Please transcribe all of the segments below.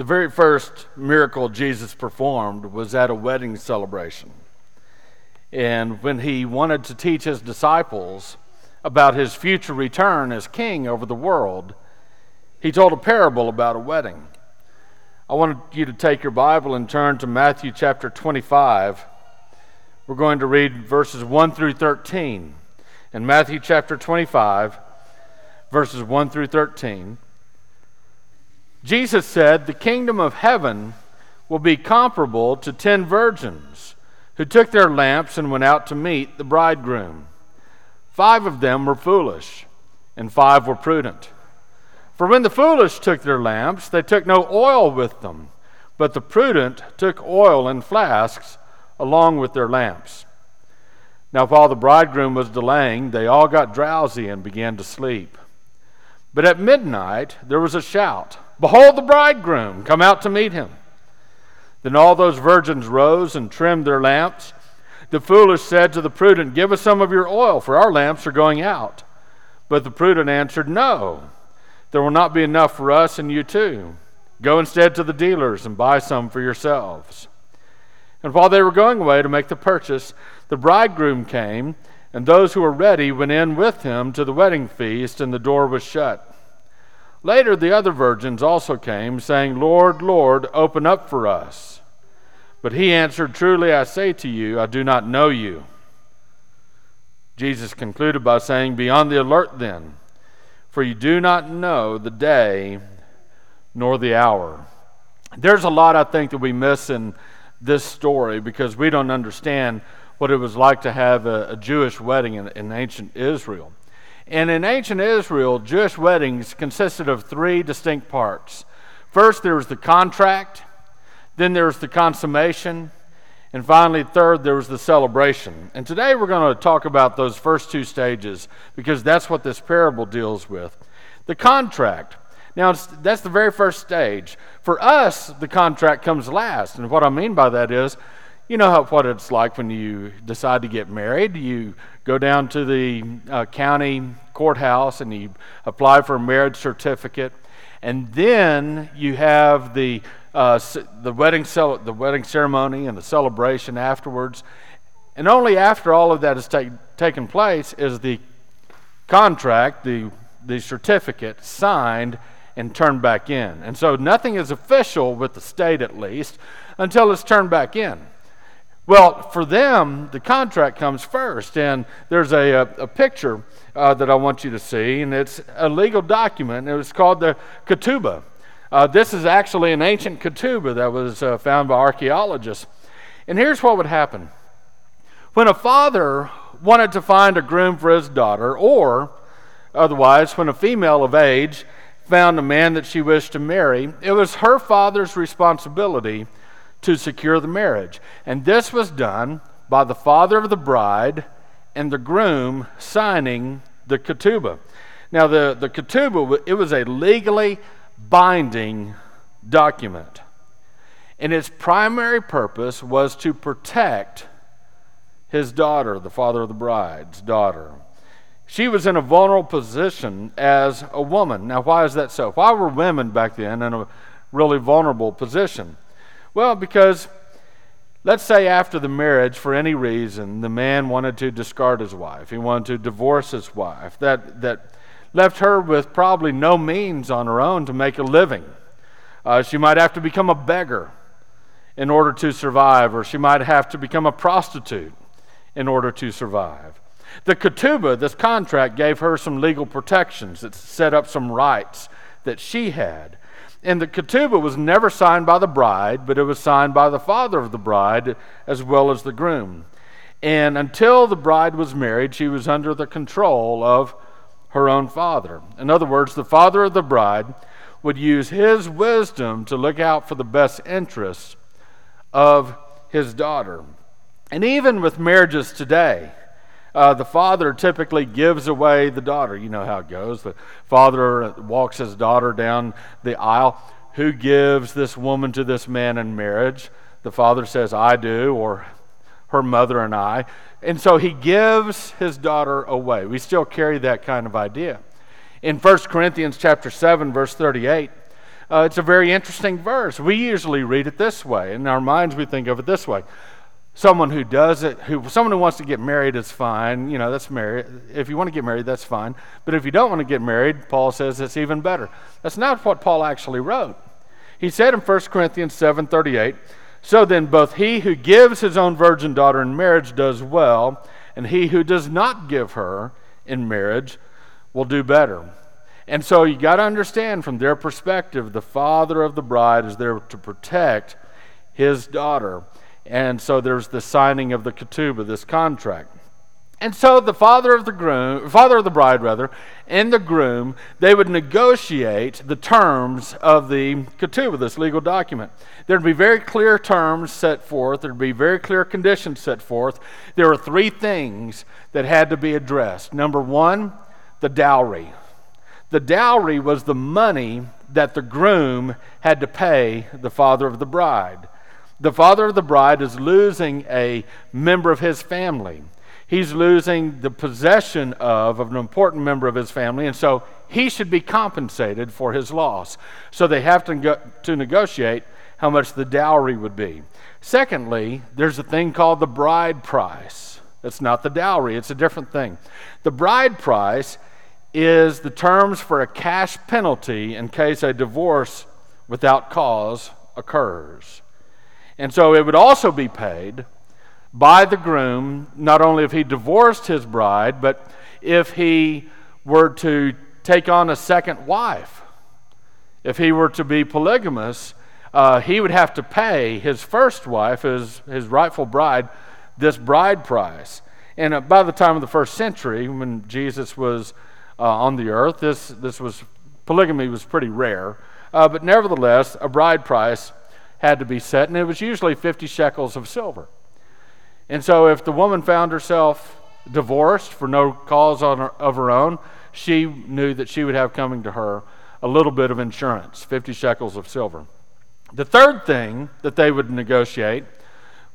The very first miracle Jesus performed was at a wedding celebration. And when he wanted to teach his disciples about his future return as king over the world, he told a parable about a wedding. I want you to take your Bible and turn to Matthew chapter 25. We're going to read verses 1 through 13. In Matthew chapter 25, verses 1 through 13, Jesus said, The kingdom of heaven will be comparable to ten virgins who took their lamps and went out to meet the bridegroom. Five of them were foolish, and five were prudent. For when the foolish took their lamps, they took no oil with them, but the prudent took oil in flasks along with their lamps. Now, while the bridegroom was delaying, they all got drowsy and began to sleep. But at midnight there was a shout Behold, the bridegroom! Come out to meet him. Then all those virgins rose and trimmed their lamps. The foolish said to the prudent, Give us some of your oil, for our lamps are going out. But the prudent answered, No, there will not be enough for us and you too. Go instead to the dealers and buy some for yourselves. And while they were going away to make the purchase, the bridegroom came, and those who were ready went in with him to the wedding feast, and the door was shut. Later, the other virgins also came, saying, Lord, Lord, open up for us. But he answered, Truly I say to you, I do not know you. Jesus concluded by saying, Be on the alert then, for you do not know the day nor the hour. There's a lot I think that we miss in this story because we don't understand what it was like to have a, a Jewish wedding in, in ancient Israel. And in ancient Israel, Jewish weddings consisted of three distinct parts. First, there was the contract, then there was the consummation, and finally, third, there was the celebration. And today we're going to talk about those first two stages because that's what this parable deals with. The contract. Now, that's the very first stage. For us, the contract comes last. And what I mean by that is, you know how, what it's like when you decide to get married. You go down to the uh, county courthouse and you apply for a marriage certificate. And then you have the, uh, the, wedding cel- the wedding ceremony and the celebration afterwards. And only after all of that has take, taken place is the contract, the, the certificate, signed and turned back in. And so nothing is official with the state, at least, until it's turned back in. Well, for them, the contract comes first, and there's a, a, a picture uh, that I want you to see, and it's a legal document. It was called the ketubah. Uh, this is actually an ancient ketubah that was uh, found by archaeologists. And here's what would happen when a father wanted to find a groom for his daughter, or otherwise, when a female of age found a man that she wished to marry, it was her father's responsibility to secure the marriage. And this was done by the father of the bride and the groom signing the ketubah. Now, the, the ketubah, it was a legally binding document. And its primary purpose was to protect his daughter, the father of the bride's daughter. She was in a vulnerable position as a woman. Now, why is that so? Why were women back then in a really vulnerable position? Well, because let's say after the marriage, for any reason, the man wanted to discard his wife, he wanted to divorce his wife, that, that left her with probably no means on her own to make a living. Uh, she might have to become a beggar in order to survive, or she might have to become a prostitute in order to survive. The ketubah, this contract, gave her some legal protections. It set up some rights that she had. And the ketubah was never signed by the bride, but it was signed by the father of the bride as well as the groom. And until the bride was married, she was under the control of her own father. In other words, the father of the bride would use his wisdom to look out for the best interests of his daughter. And even with marriages today, uh, the father typically gives away the daughter. You know how it goes. The father walks his daughter down the aisle. Who gives this woman to this man in marriage? The father says, I do, or her mother and I. And so he gives his daughter away. We still carry that kind of idea. In 1 Corinthians chapter 7 verse 38, Uh, it's a very interesting verse. We usually read it this way. In our minds, we think of it this way. Someone who does it, who someone who wants to get married is fine. You know, that's married. If you want to get married, that's fine. But if you don't want to get married, Paul says it's even better. That's not what Paul actually wrote. He said in 1 Corinthians 7:38, "So then both he who gives his own virgin daughter in marriage does well, and he who does not give her in marriage will do better." And so you got to understand from their perspective, the father of the bride is there to protect his daughter. And so there's the signing of the ketubah, this contract. And so the father of the groom, father of the bride rather, and the groom, they would negotiate the terms of the ketubah, this legal document. There'd be very clear terms set forth. There'd be very clear conditions set forth. There were three things that had to be addressed. Number one, the dowry. The dowry was the money that the groom had to pay the father of the bride. The father of the bride is losing a member of his family. He's losing the possession of, of an important member of his family, and so he should be compensated for his loss. So they have to, go, to negotiate how much the dowry would be. Secondly, there's a thing called the bride price. It's not the dowry, it's a different thing. The bride price is the terms for a cash penalty in case a divorce without cause occurs. And so it would also be paid by the groom, not only if he divorced his bride, but if he were to take on a second wife. If he were to be polygamous, uh, he would have to pay his first wife, his, his rightful bride, this bride price. And uh, by the time of the first century, when Jesus was uh, on the earth. This, this was, polygamy was pretty rare. Uh, but nevertheless, a bride price had to be set, and it was usually 50 shekels of silver. And so if the woman found herself divorced for no cause her, of her own, she knew that she would have coming to her a little bit of insurance 50 shekels of silver. The third thing that they would negotiate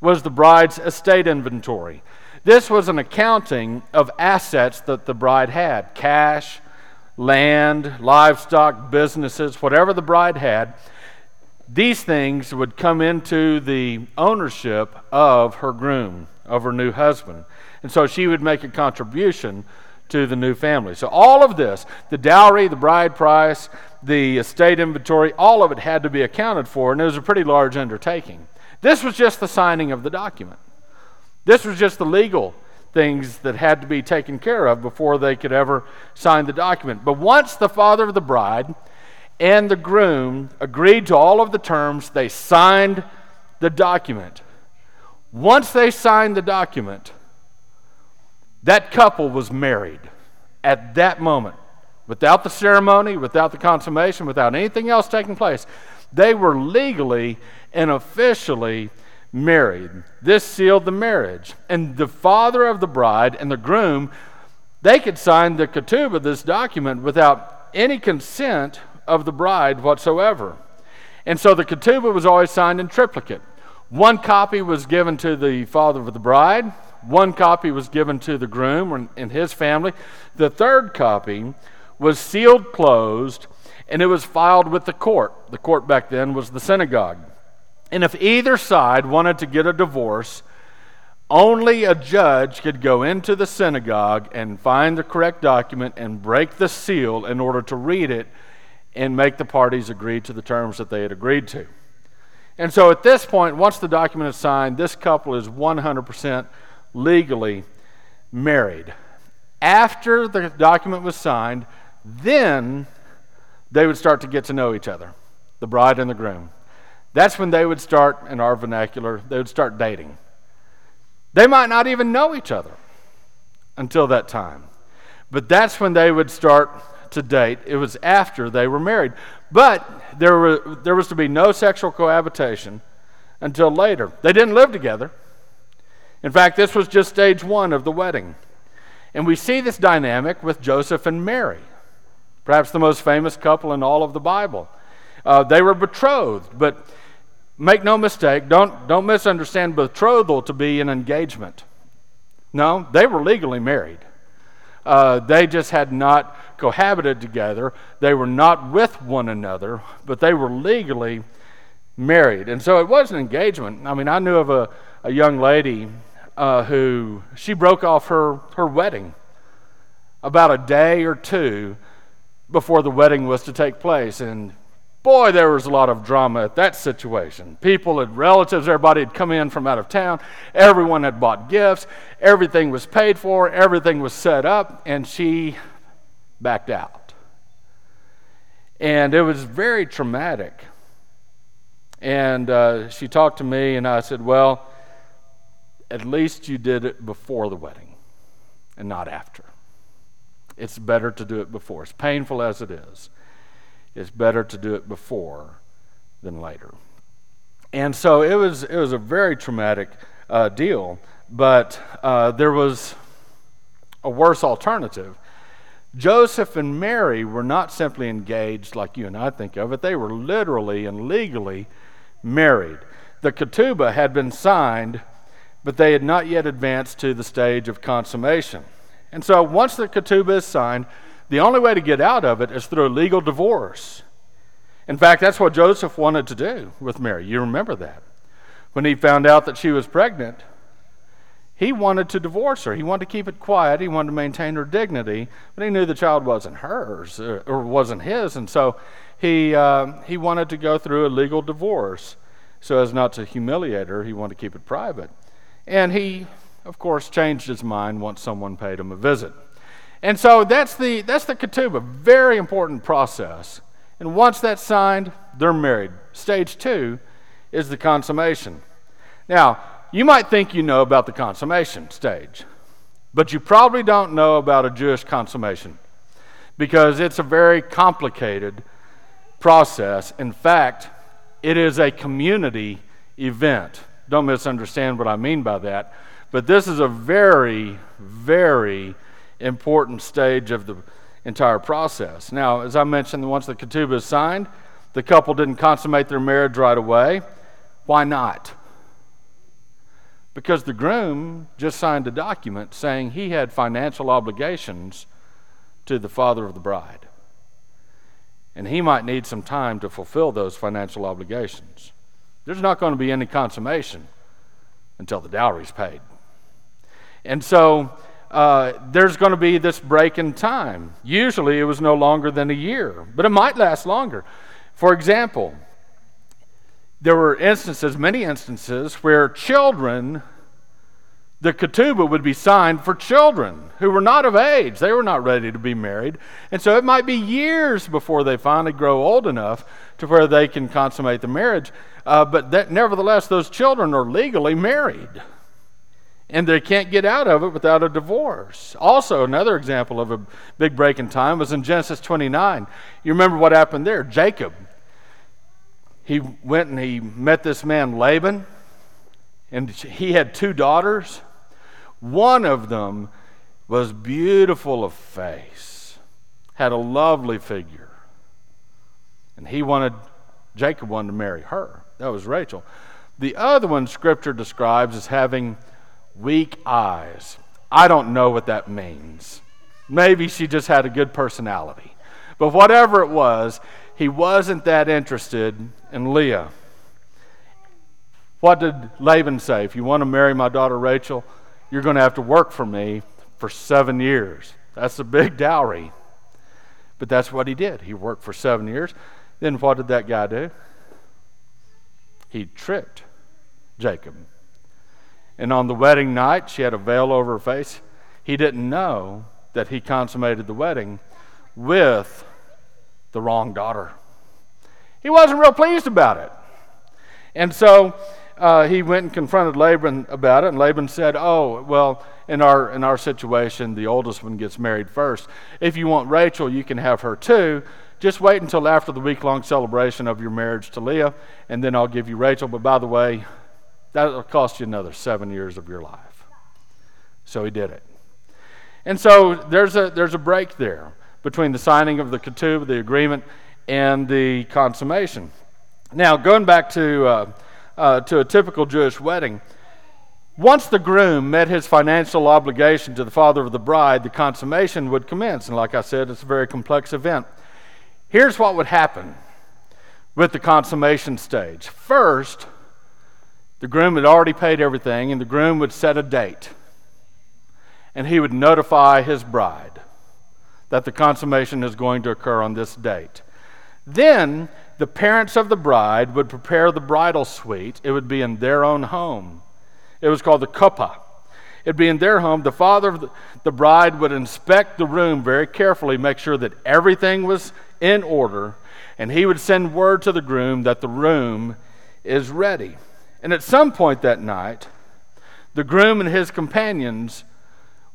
was the bride's estate inventory. This was an accounting of assets that the bride had cash, land, livestock, businesses, whatever the bride had. These things would come into the ownership of her groom, of her new husband. And so she would make a contribution to the new family. So, all of this the dowry, the bride price, the estate inventory all of it had to be accounted for, and it was a pretty large undertaking. This was just the signing of the document. This was just the legal things that had to be taken care of before they could ever sign the document. But once the father of the bride and the groom agreed to all of the terms, they signed the document. Once they signed the document, that couple was married at that moment. Without the ceremony, without the consummation, without anything else taking place, they were legally and officially married. This sealed the marriage. And the father of the bride and the groom, they could sign the ketubah, this document, without any consent of the bride whatsoever. And so the ketubah was always signed in triplicate. One copy was given to the father of the bride, one copy was given to the groom and his family. The third copy was sealed closed and it was filed with the court. The court back then was the synagogue. And if either side wanted to get a divorce, only a judge could go into the synagogue and find the correct document and break the seal in order to read it and make the parties agree to the terms that they had agreed to. And so at this point, once the document is signed, this couple is 100% legally married. After the document was signed, then they would start to get to know each other, the bride and the groom. That's when they would start, in our vernacular, they would start dating. They might not even know each other until that time. But that's when they would start to date. It was after they were married. But there, were, there was to be no sexual cohabitation until later. They didn't live together. In fact, this was just stage one of the wedding. And we see this dynamic with Joseph and Mary, perhaps the most famous couple in all of the Bible. Uh, they were betrothed, but make no mistake, don't, don't misunderstand betrothal to be an engagement. No, they were legally married. Uh, they just had not cohabited together. They were not with one another, but they were legally married. And so it was an engagement. I mean, I knew of a, a young lady uh, who she broke off her, her wedding about a day or two before the wedding was to take place. And boy, there was a lot of drama at that situation. People and relatives, everybody had come in from out of town. Everyone had bought gifts. Everything was paid for. Everything was set up. And she backed out. And it was very traumatic. And uh, she talked to me, and I said, Well, at least you did it before the wedding and not after. It's better to do it before. As painful as it is, it's better to do it before than later. And so it was, it was a very traumatic uh, deal, but uh, there was a worse alternative. Joseph and Mary were not simply engaged like you and I think of it, they were literally and legally married. The ketubah had been signed, but they had not yet advanced to the stage of consummation. And so once the ketubah is signed, the only way to get out of it is through a legal divorce. In fact, that's what Joseph wanted to do with Mary. You remember that. When he found out that she was pregnant, he wanted to divorce her. He wanted to keep it quiet. He wanted to maintain her dignity, but he knew the child wasn't hers uh, or wasn't his, and so he uh, he wanted to go through a legal divorce so as not to humiliate her. He wanted to keep it private, and he, of course, changed his mind once someone paid him a visit. And so that's the that's the ketubah, very important process. And once that's signed, they're married. Stage two is the consummation. Now, you might think you know about the consummation stage, but you probably don't know about a Jewish consummation because it's a very complicated process. In fact, it is a community event. Don't misunderstand what I mean by that, but this is a very, very important stage of the entire process. Now, as I mentioned, once the ketubah is signed, the couple didn't consummate their marriage right away. Why not? Because the groom just signed a document saying he had financial obligations to the father of the bride. And he might need some time to fulfill those financial obligations. There's not going to be any consummation until the dowry's paid. And so uh, there's going to be this break in time. Usually it was no longer than a year, but it might last longer. For example, there were instances, many instances, where children, the ketubah would be signed for children who were not of age. They were not ready to be married. And so it might be years before they finally grow old enough to where they can consummate the marriage. Uh, but that, nevertheless, those children are legally married. And they can't get out of it without a divorce. Also, another example of a big break in time was in Genesis 29. You remember what happened there? Jacob he went and he met this man Laban, and he had two daughters. One of them was beautiful of face, had a lovely figure, and he wanted, Jacob wanted to marry her. That was Rachel. The other one, Scripture describes as having weak eyes. I don't know what that means. Maybe she just had a good personality. But whatever it was, he wasn't that interested in Leah. What did Laban say? If you want to marry my daughter Rachel, you're going to have to work for me for seven years. That's a big dowry. But that's what he did. He worked for seven years. Then what did that guy do? He tricked Jacob. And on the wedding night, she had a veil over her face. He didn't know that he consummated the wedding with the wrong daughter. He wasn't real pleased about it. And so uh, he went and confronted Laban about it, and Laban said, Oh, well, in our, in our situation, the oldest one gets married first. If you want Rachel, you can have her too. Just wait until after the week long celebration of your marriage to Leah, and then I'll give you Rachel. But by the way, that'll cost you another seven years of your life. So he did it. And so there's a, there's a break there between the signing of the ketubah, the agreement, and the consummation. Now, going back to, uh, uh, to a typical Jewish wedding, Once the groom met his financial obligation to the father of the bride, the consummation would commence. And like I said, it's a very complex event. Here's what would happen with the consummation stage. First, the groom had already paid everything, and the groom would set a date. And he would notify his bride that the consummation is going to occur on this date. Then the parents of the bride would prepare the bridal suite. It would be in their own home. It was called the kuppah. It'd be in their home. The father of the bride would inspect the room very carefully, make sure that everything was in order, and he would send word to the groom that the room is ready. And at some point that night, the groom and his companions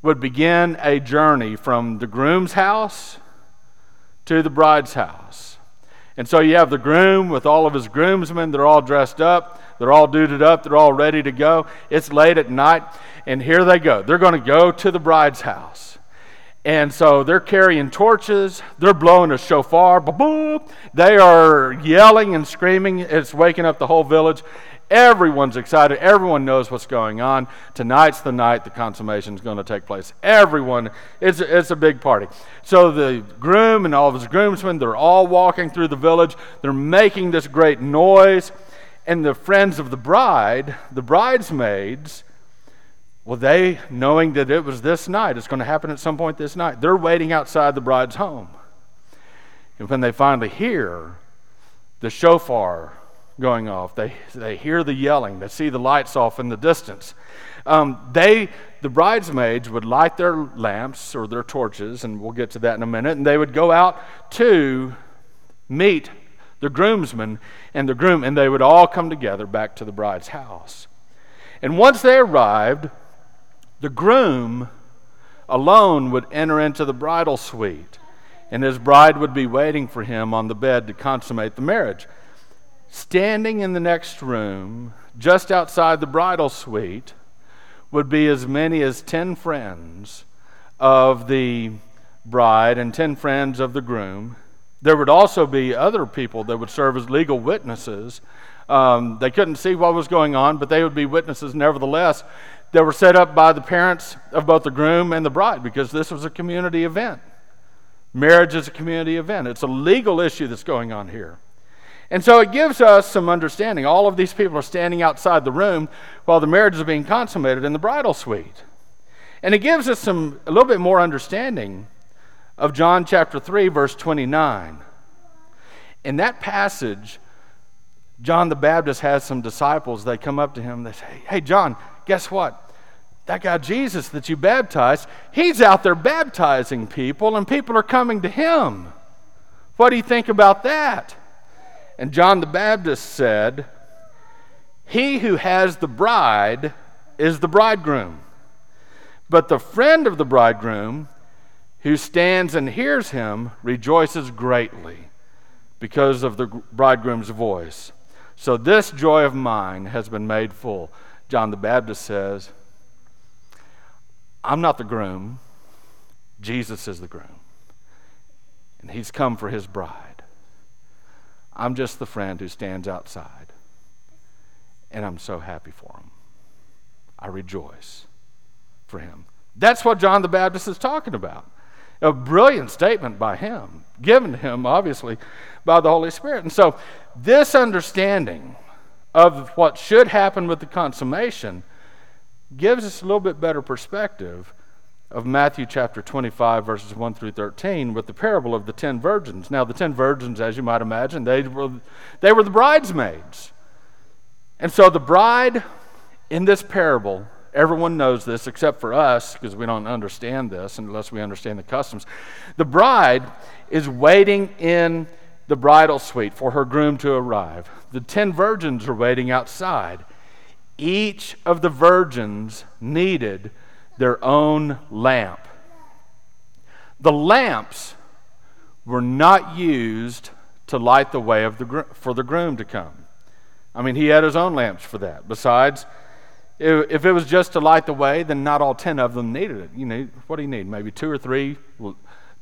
would begin a journey from the groom's house to the bride's house. And so you have the groom with all of his groomsmen. They're all dressed up. They're all duded up. They're all ready to go. It's late at night. And here they go. They're going to go to the bride's house. And so they're carrying torches. They're blowing a shofar. They are yelling and screaming. It's waking up the whole village. Everyone's excited. Everyone knows what's going on. Tonight's the night the consummation is going to take place. Everyone, it's, it's a big party. So the groom and all of his groomsmen, they're all walking through the village. They're making this great noise. And the friends of the bride, the bridesmaids, well, they, knowing that it was this night, it's going to happen at some point this night, they're waiting outside the bride's home. And when they finally hear the shofar going off. They, they hear the yelling. They see the lights off in the distance. Um, they, the bridesmaids, would light their lamps or their torches, and we'll get to that in a minute, and they would go out to meet the groomsmen and the groom, and they would all come together back to the bride's house. And once they arrived, the groom alone would enter into the bridal suite, and his bride would be waiting for him on the bed to consummate the marriage. Standing in the next room, just outside the bridal suite, would be as many as 10 friends of the bride and 10 friends of the groom. There would also be other people that would serve as legal witnesses. Um, they couldn't see what was going on, but they would be witnesses nevertheless. They were set up by the parents of both the groom and the bride because this was a community event. Marriage is a community event, it's a legal issue that's going on here. And so it gives us some understanding. All of these people are standing outside the room while the marriage is being consummated in the bridal suite. And it gives us some a little bit more understanding of John chapter 3 verse 29. In that passage, John the Baptist has some disciples. They come up to him. They say, Hey, John, guess what? That guy Jesus that you baptized, he's out there baptizing people, and people are coming to him. What do you think about that? And John the Baptist said, He who has the bride is the bridegroom. But the friend of the bridegroom, who stands and hears him, rejoices greatly because of the bridegroom's voice. So this joy of mine has been made full. John the Baptist says, I'm not the groom, Jesus is the groom. And he's come for his bride. I'm just the friend who stands outside. And I'm so happy for him. I rejoice for him. That's what John the Baptist is talking about. A brilliant statement by him, given to him, obviously, by the Holy Spirit. And so, this understanding of what should happen with the consummation gives us a little bit better perspective of Matthew chapter 25, verses 1 through 13, with the parable of the ten virgins. Now, the ten virgins, as you might imagine, they were, they were the bridesmaids. And so the bride in this parable, everyone knows this except for us, because we don't understand this unless we understand the customs. The bride is waiting in the bridal suite for her groom to arrive. The ten virgins are waiting outside. Each of the virgins needed their own lamp. The lamps were not used to light the way of the, for the groom to come. I mean, he had his own lamps for that. Besides, if it was just to light the way, then not all 10 of them needed it. You know, what do you need? Maybe two or three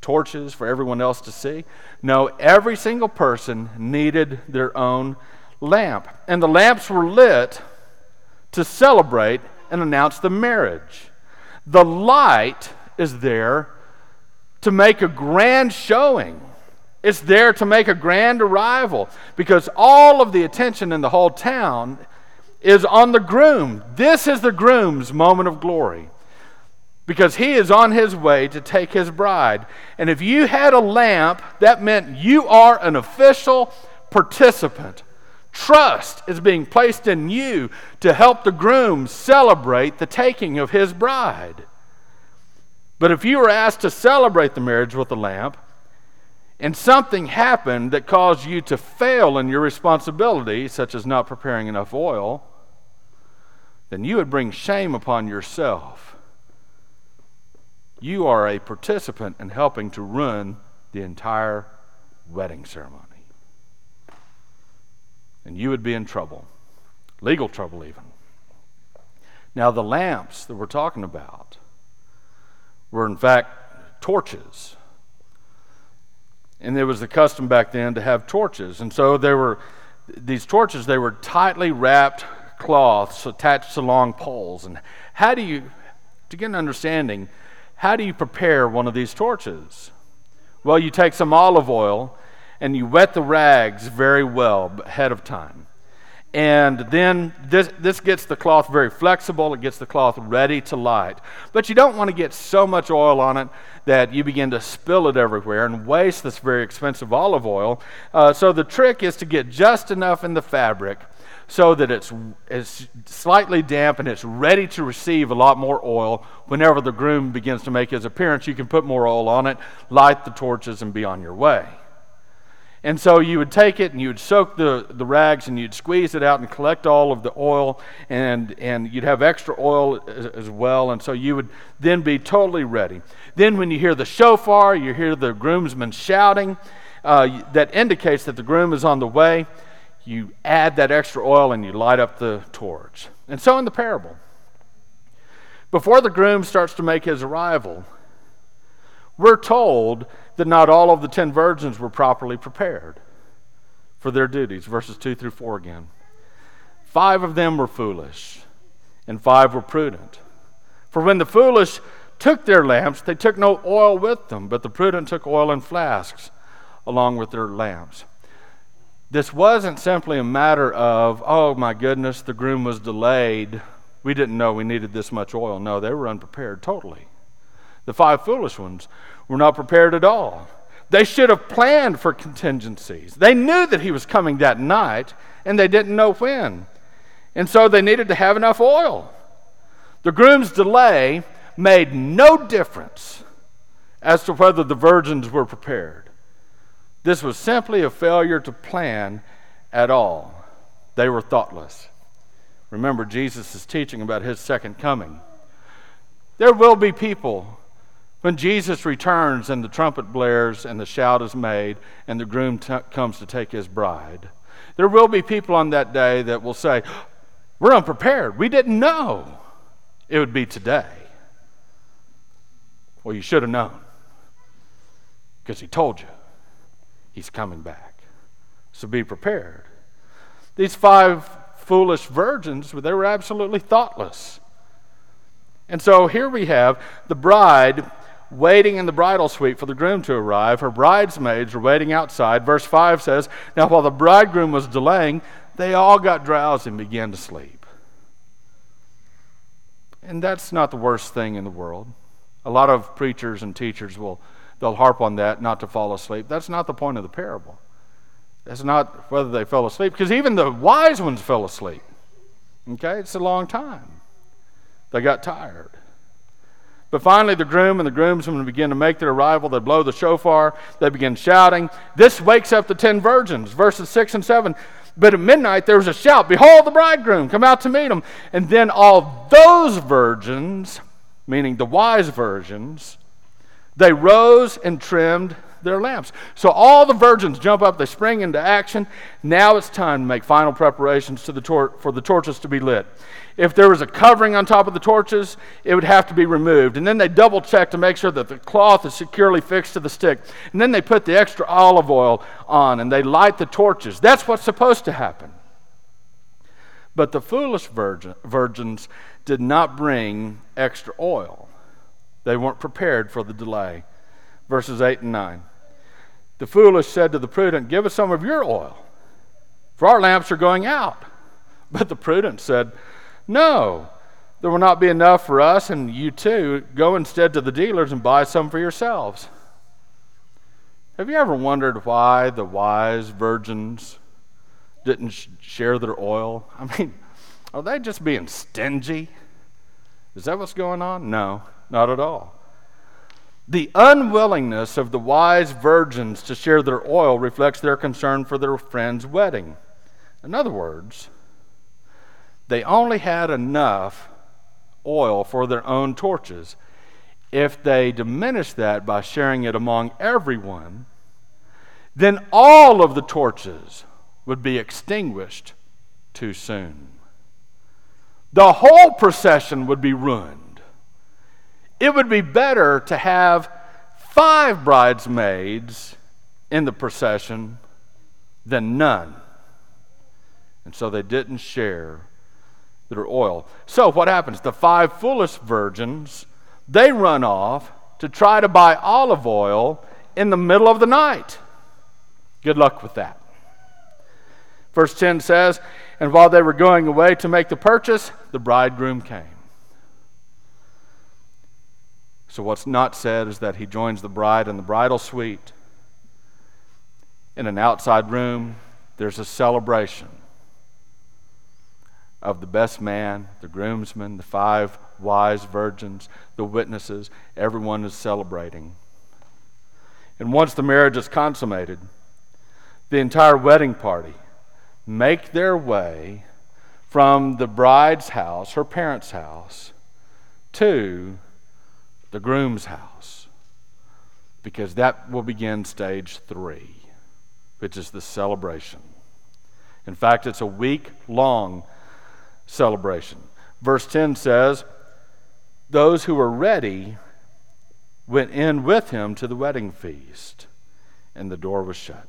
torches for everyone else to see? No, every single person needed their own lamp. And the lamps were lit to celebrate and announce the marriage. The light is there to make a grand showing. It's there to make a grand arrival because all of the attention in the whole town is on the groom. This is the groom's moment of glory because he is on his way to take his bride. And if you had a lamp, that meant you are an official participant. Trust is being placed in you to help the groom celebrate the taking of his bride. But if you were asked to celebrate the marriage with a lamp, and something happened that caused you to fail in your responsibility, such as not preparing enough oil, then you would bring shame upon yourself. You are a participant in helping to ruin the entire wedding ceremony. And you would be in trouble, legal trouble even. Now, the lamps that we're talking about were, in fact, torches and there was the custom back then to have torches. And so there were these torches, they were tightly wrapped cloths attached to long poles. And how do you, to get an understanding, how do you prepare one of these torches? Well, you take some olive oil and you wet the rags very well ahead of time. And then this, this gets the cloth very flexible. It gets the cloth ready to light. But you don't want to get so much oil on it that you begin to spill it everywhere and waste this very expensive olive oil. Uh, so the trick is to get just enough in the fabric so that it's, it's slightly damp and it's ready to receive a lot more oil whenever the groom begins to make his appearance. You can put more oil on it, light the torches, and be on your way. And so you would take it and you would soak the, the rags and you'd squeeze it out and collect all of the oil, and, and you'd have extra oil as, as, well. And so you would then be totally ready. Then, when you hear the shofar, you hear the groomsmen shouting, uh, that indicates that the groom is on the way. You add that extra oil and you light up the torch. And so in the parable, before the groom starts to make his arrival, we're told that not all of the ten virgins were properly prepared for their duties. Verses 2 through 4 again. Five of them were foolish, and five were prudent. For when the foolish took their lamps, they took no oil with them, but the prudent took oil in flasks along with their lamps. This wasn't simply a matter of, oh my goodness, the groom was delayed. We didn't know we needed this much oil. No, they were unprepared totally. The five foolish ones were not prepared at all. They should have planned for contingencies. They knew that he was coming that night, and they didn't know when. And so they needed to have enough oil. The groom's delay made no difference as to whether the virgins were prepared. This was simply a failure to plan at all. They were thoughtless. Remember, Jesus is teaching about his second coming. There will be people when Jesus returns and the trumpet blares and the shout is made and the groom t- comes to take his bride, there will be people on that day that will say, We're unprepared. We didn't know it would be today. Well, you should have known because he told you he's coming back. So be prepared. These five foolish virgins, they were absolutely thoughtless. And so here we have the bride waiting in the bridal suite for the groom to arrive. Her bridesmaids were waiting outside. Verse 5 says, Now while the bridegroom was delaying, they all got drowsy and began to sleep. And that's not the worst thing in the world. A lot of preachers and teachers will they'll harp on that not to fall asleep. That's not the point of the parable. That's not whether they fell asleep, because even the wise ones fell asleep. Okay? It's a long time. They got tired. But finally, the groom and the groomsmen begin to make their arrival. They blow the shofar. They begin shouting. This wakes up the ten virgins. Verses 6 and 7. But at midnight there was a shout Behold, the bridegroom, come out to meet him. And then all those virgins, meaning the wise virgins, they rose and trimmed their lamps. So all the virgins jump up, they spring into action. Now it's time to make final preparations to the tor- for the torches to be lit. If there was a covering on top of the torches, it would have to be removed. And then they double check to make sure that the cloth is securely fixed to the stick. And then they put the extra olive oil on and they light the torches. That's what's supposed to happen. But the foolish virgin, virgins did not bring extra oil. They weren't prepared for the delay. Verses 8 and 9. The foolish said to the prudent, Give us some of your oil, for our lamps are going out. But the prudent said, No, there will not be enough for us and you too. Go instead to the dealers and buy some for yourselves. Have you ever wondered why the wise virgins didn't sh- share their oil? I mean, are they just being stingy? Is that what's going on? No, not at all. The unwillingness of the wise virgins to share their oil reflects their concern for their friend's wedding. In other words, they only had enough oil for their own torches. If they diminished that by sharing it among everyone, then all of the torches would be extinguished too soon. The whole procession would be ruined. It would be better to have five bridesmaids in the procession than none. And so they didn't share their oil. So what happens? The five foolish virgins, they run off to try to buy olive oil in the middle of the night. Good luck with that. Verse 10 says, And while they were going away to make the purchase, the bridegroom came. So, what's not said is that he joins the bride in the bridal suite. In an outside room, there's a celebration of the best man, the groomsmen, the five wise virgins, the witnesses. Everyone is celebrating. And once the marriage is consummated, the entire wedding party make their way from the bride's house, her parents' house, to the groom's house. Because that will begin stage three, which is the celebration. In fact, it's a week long celebration. Verse 10 says, Those who were ready went in with him to the wedding feast, and the door was shut.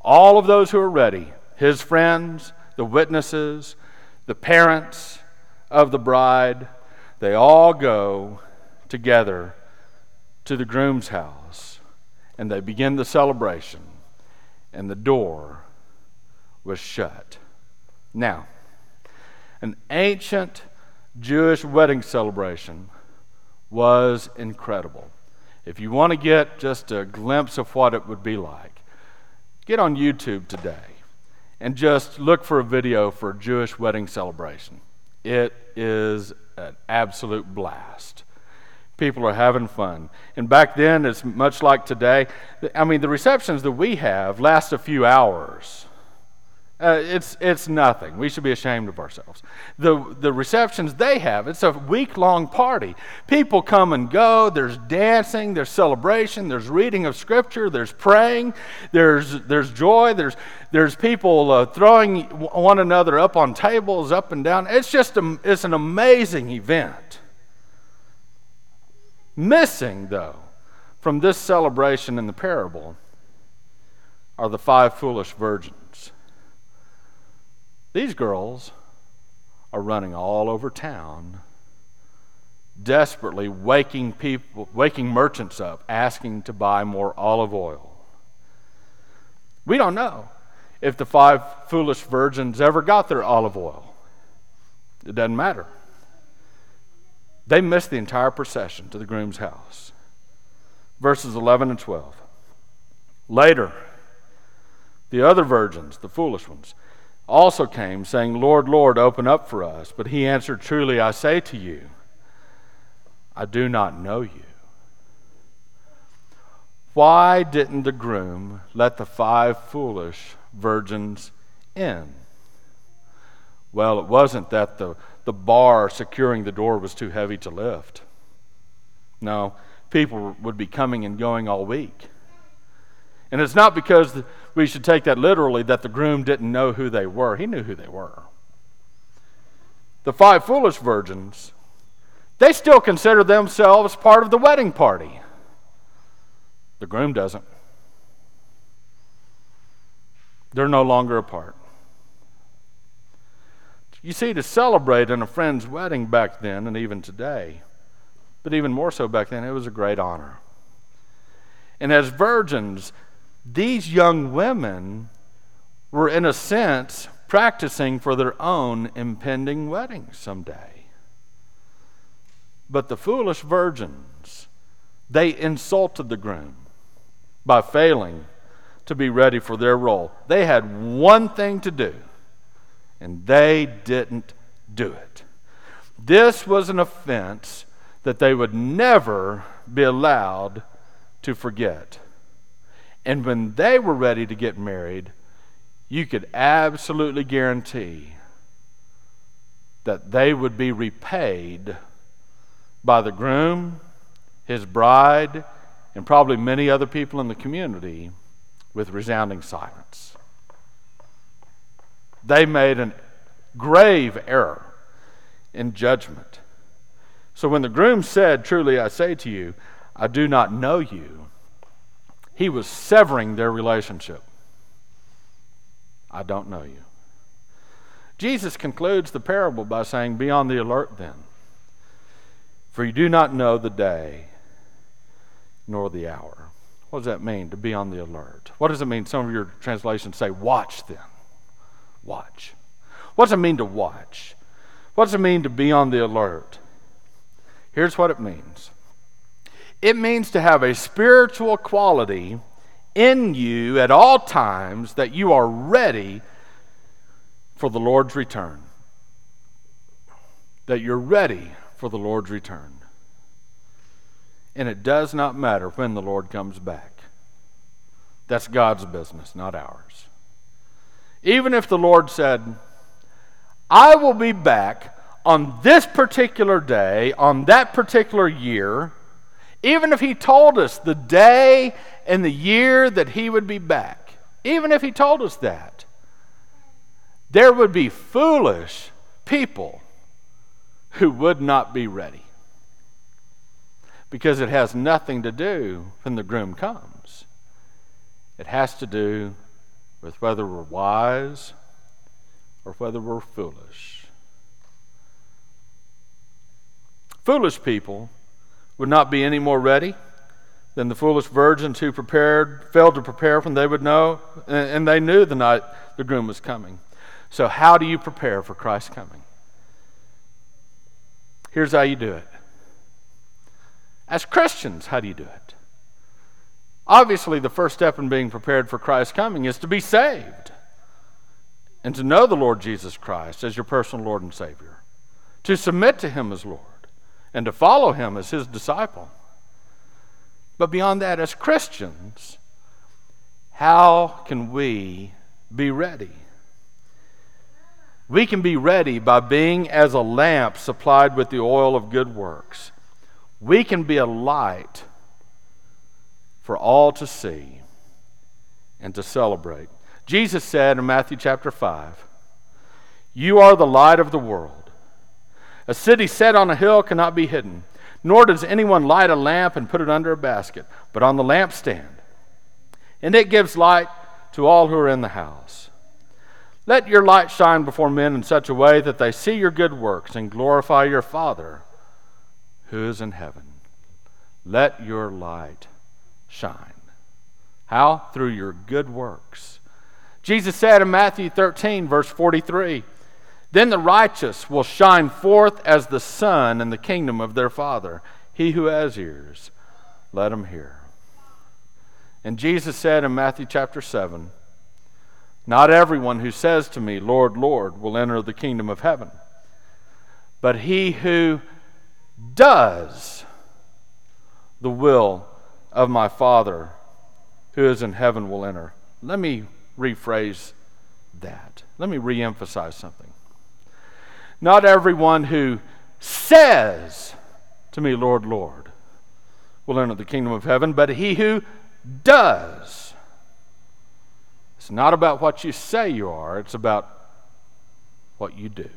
All of those who were ready, his friends, the witnesses, the parents of the bride, they all go together to the groom's house and they begin the celebration, and the door was shut. Now, an ancient Jewish wedding celebration was incredible. If you want to get just a glimpse of what it would be like, get on YouTube today and just look for a video for a Jewish wedding celebration. It is an absolute blast. People are having fun. And back then, it's much like today. I mean, the receptions that we have last a few hours. Uh, it's, it's nothing. We should be ashamed of ourselves. The, the receptions they have, it's a week long party. People come and go. There's dancing, there's celebration, there's reading of Scripture, there's praying, there's, there's joy, there's, there's people uh, throwing one another up on tables, up and down. It's just a, it's an amazing event. Missing, though, from this celebration in the parable are the five foolish virgins. These girls are running all over town, desperately waking people, waking merchants up, asking to buy more olive oil. We don't know if the five foolish virgins ever got their olive oil. It doesn't matter. They missed the entire procession to the groom's house. Verses 11 and 12. Later, the other virgins, the foolish ones, also came, saying, Lord, Lord, open up for us. But he answered, Truly I say to you, I do not know you. Why didn't the groom let the five foolish virgins in? Well, it wasn't that the, the bar securing the door was too heavy to lift. No, people would be coming and going all week. And it's not because we should take that literally that the groom didn't know who they were. He knew who they were. The five foolish virgins, they still consider themselves part of the wedding party. The groom doesn't. They're no longer a part. You see, to celebrate in a friend's wedding back then and even today, but even more so back then, it was a great honor. And as virgins, these young women were, in a sense, practicing for their own impending wedding someday. But the foolish virgins, they insulted the groom by failing to be ready for their role. They had one thing to do, and they didn't do it. This was an offense that they would never be allowed to forget. And when they were ready to get married, you could absolutely guarantee that they would be repaid by the groom, his bride, and probably many other people in the community with resounding silence. They made a grave error in judgment. So when the groom said, Truly I say to you, I do not know you, he was severing their relationship. I don't know you. Jesus concludes the parable by saying, Be on the alert then, for you do not know the day nor the hour. What does that mean, to be on the alert? What does it mean? Some of your translations say, Watch then. Watch. What does it mean to watch? What does it mean to be on the alert? Here's what it means it means to have a spiritual quality in you at all times that you are ready for the Lord's return. That you're ready for the Lord's return. And it does not matter when the Lord comes back. That's God's business, not ours. Even if the Lord said, I will be back on this particular day, on that particular year, even if He told us the day and the year that He would be back, even if He told us that, there would be foolish people who would not be ready. Because it has nothing to do when the groom comes. It has to do with whether we're wise or whether we're foolish. Foolish people would not be any more ready than the foolish virgins who prepared, failed to prepare when they would know, and they knew the night the groom was coming. So, how do you prepare for Christ's coming? Here's how you do it. As Christians, how do you do it? Obviously, the first step in being prepared for Christ's coming is to be saved and to know the Lord Jesus Christ as your personal Lord and Savior, to submit to Him as Lord, and to follow Him as His disciple. But beyond that, as Christians, how can we be ready? We can be ready by being as a lamp supplied with the oil of good works. We can be a light for all to see and to celebrate. Jesus said in Matthew chapter 5, You are the light of the world. A city set on a hill cannot be hidden, nor does anyone light a lamp and put it under a basket, but on the lampstand. And it gives light to all who are in the house. Let your light shine before men in such a way that they see your good works and glorify your Father who is in heaven. Let your light shine. How? Through your good works. Jesus said in Matthew 13, verse 43, Then the righteous will shine forth as the sun in the kingdom of their Father. He who has ears, let him hear. And Jesus said in Matthew chapter 7, Not everyone who says to me, Lord, Lord, will enter the kingdom of heaven, but he who does the will of my Father who is in heaven will enter. Let me rephrase that. Let me reemphasize something. Not everyone who says to me, Lord, Lord, will enter the kingdom of heaven, but he who does. It's not about what you say you are, it's about what you do.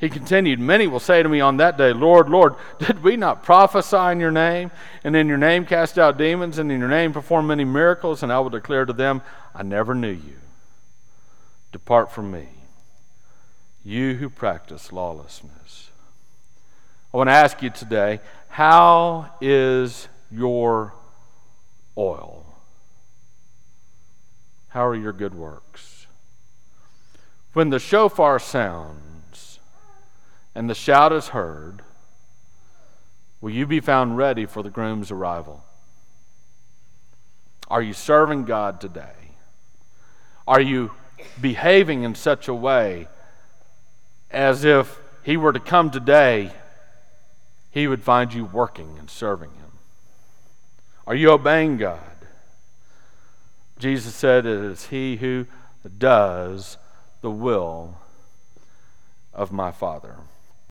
He continued, Many will say to me on that day, Lord, Lord, did we not prophesy in your name, and in your name cast out demons, and in your name perform many miracles? And I will declare to them, I never knew you. Depart from me, you who practice lawlessness. I want to ask you today how is your oil? How are your good works? When the shofar sounds and the shout is heard, will you be found ready for the groom's arrival? Are you serving God today? Are you behaving in such a way as if He were to come today, He would find you working and serving Him? Are you obeying God? Jesus said, It is He who does the will of my Father.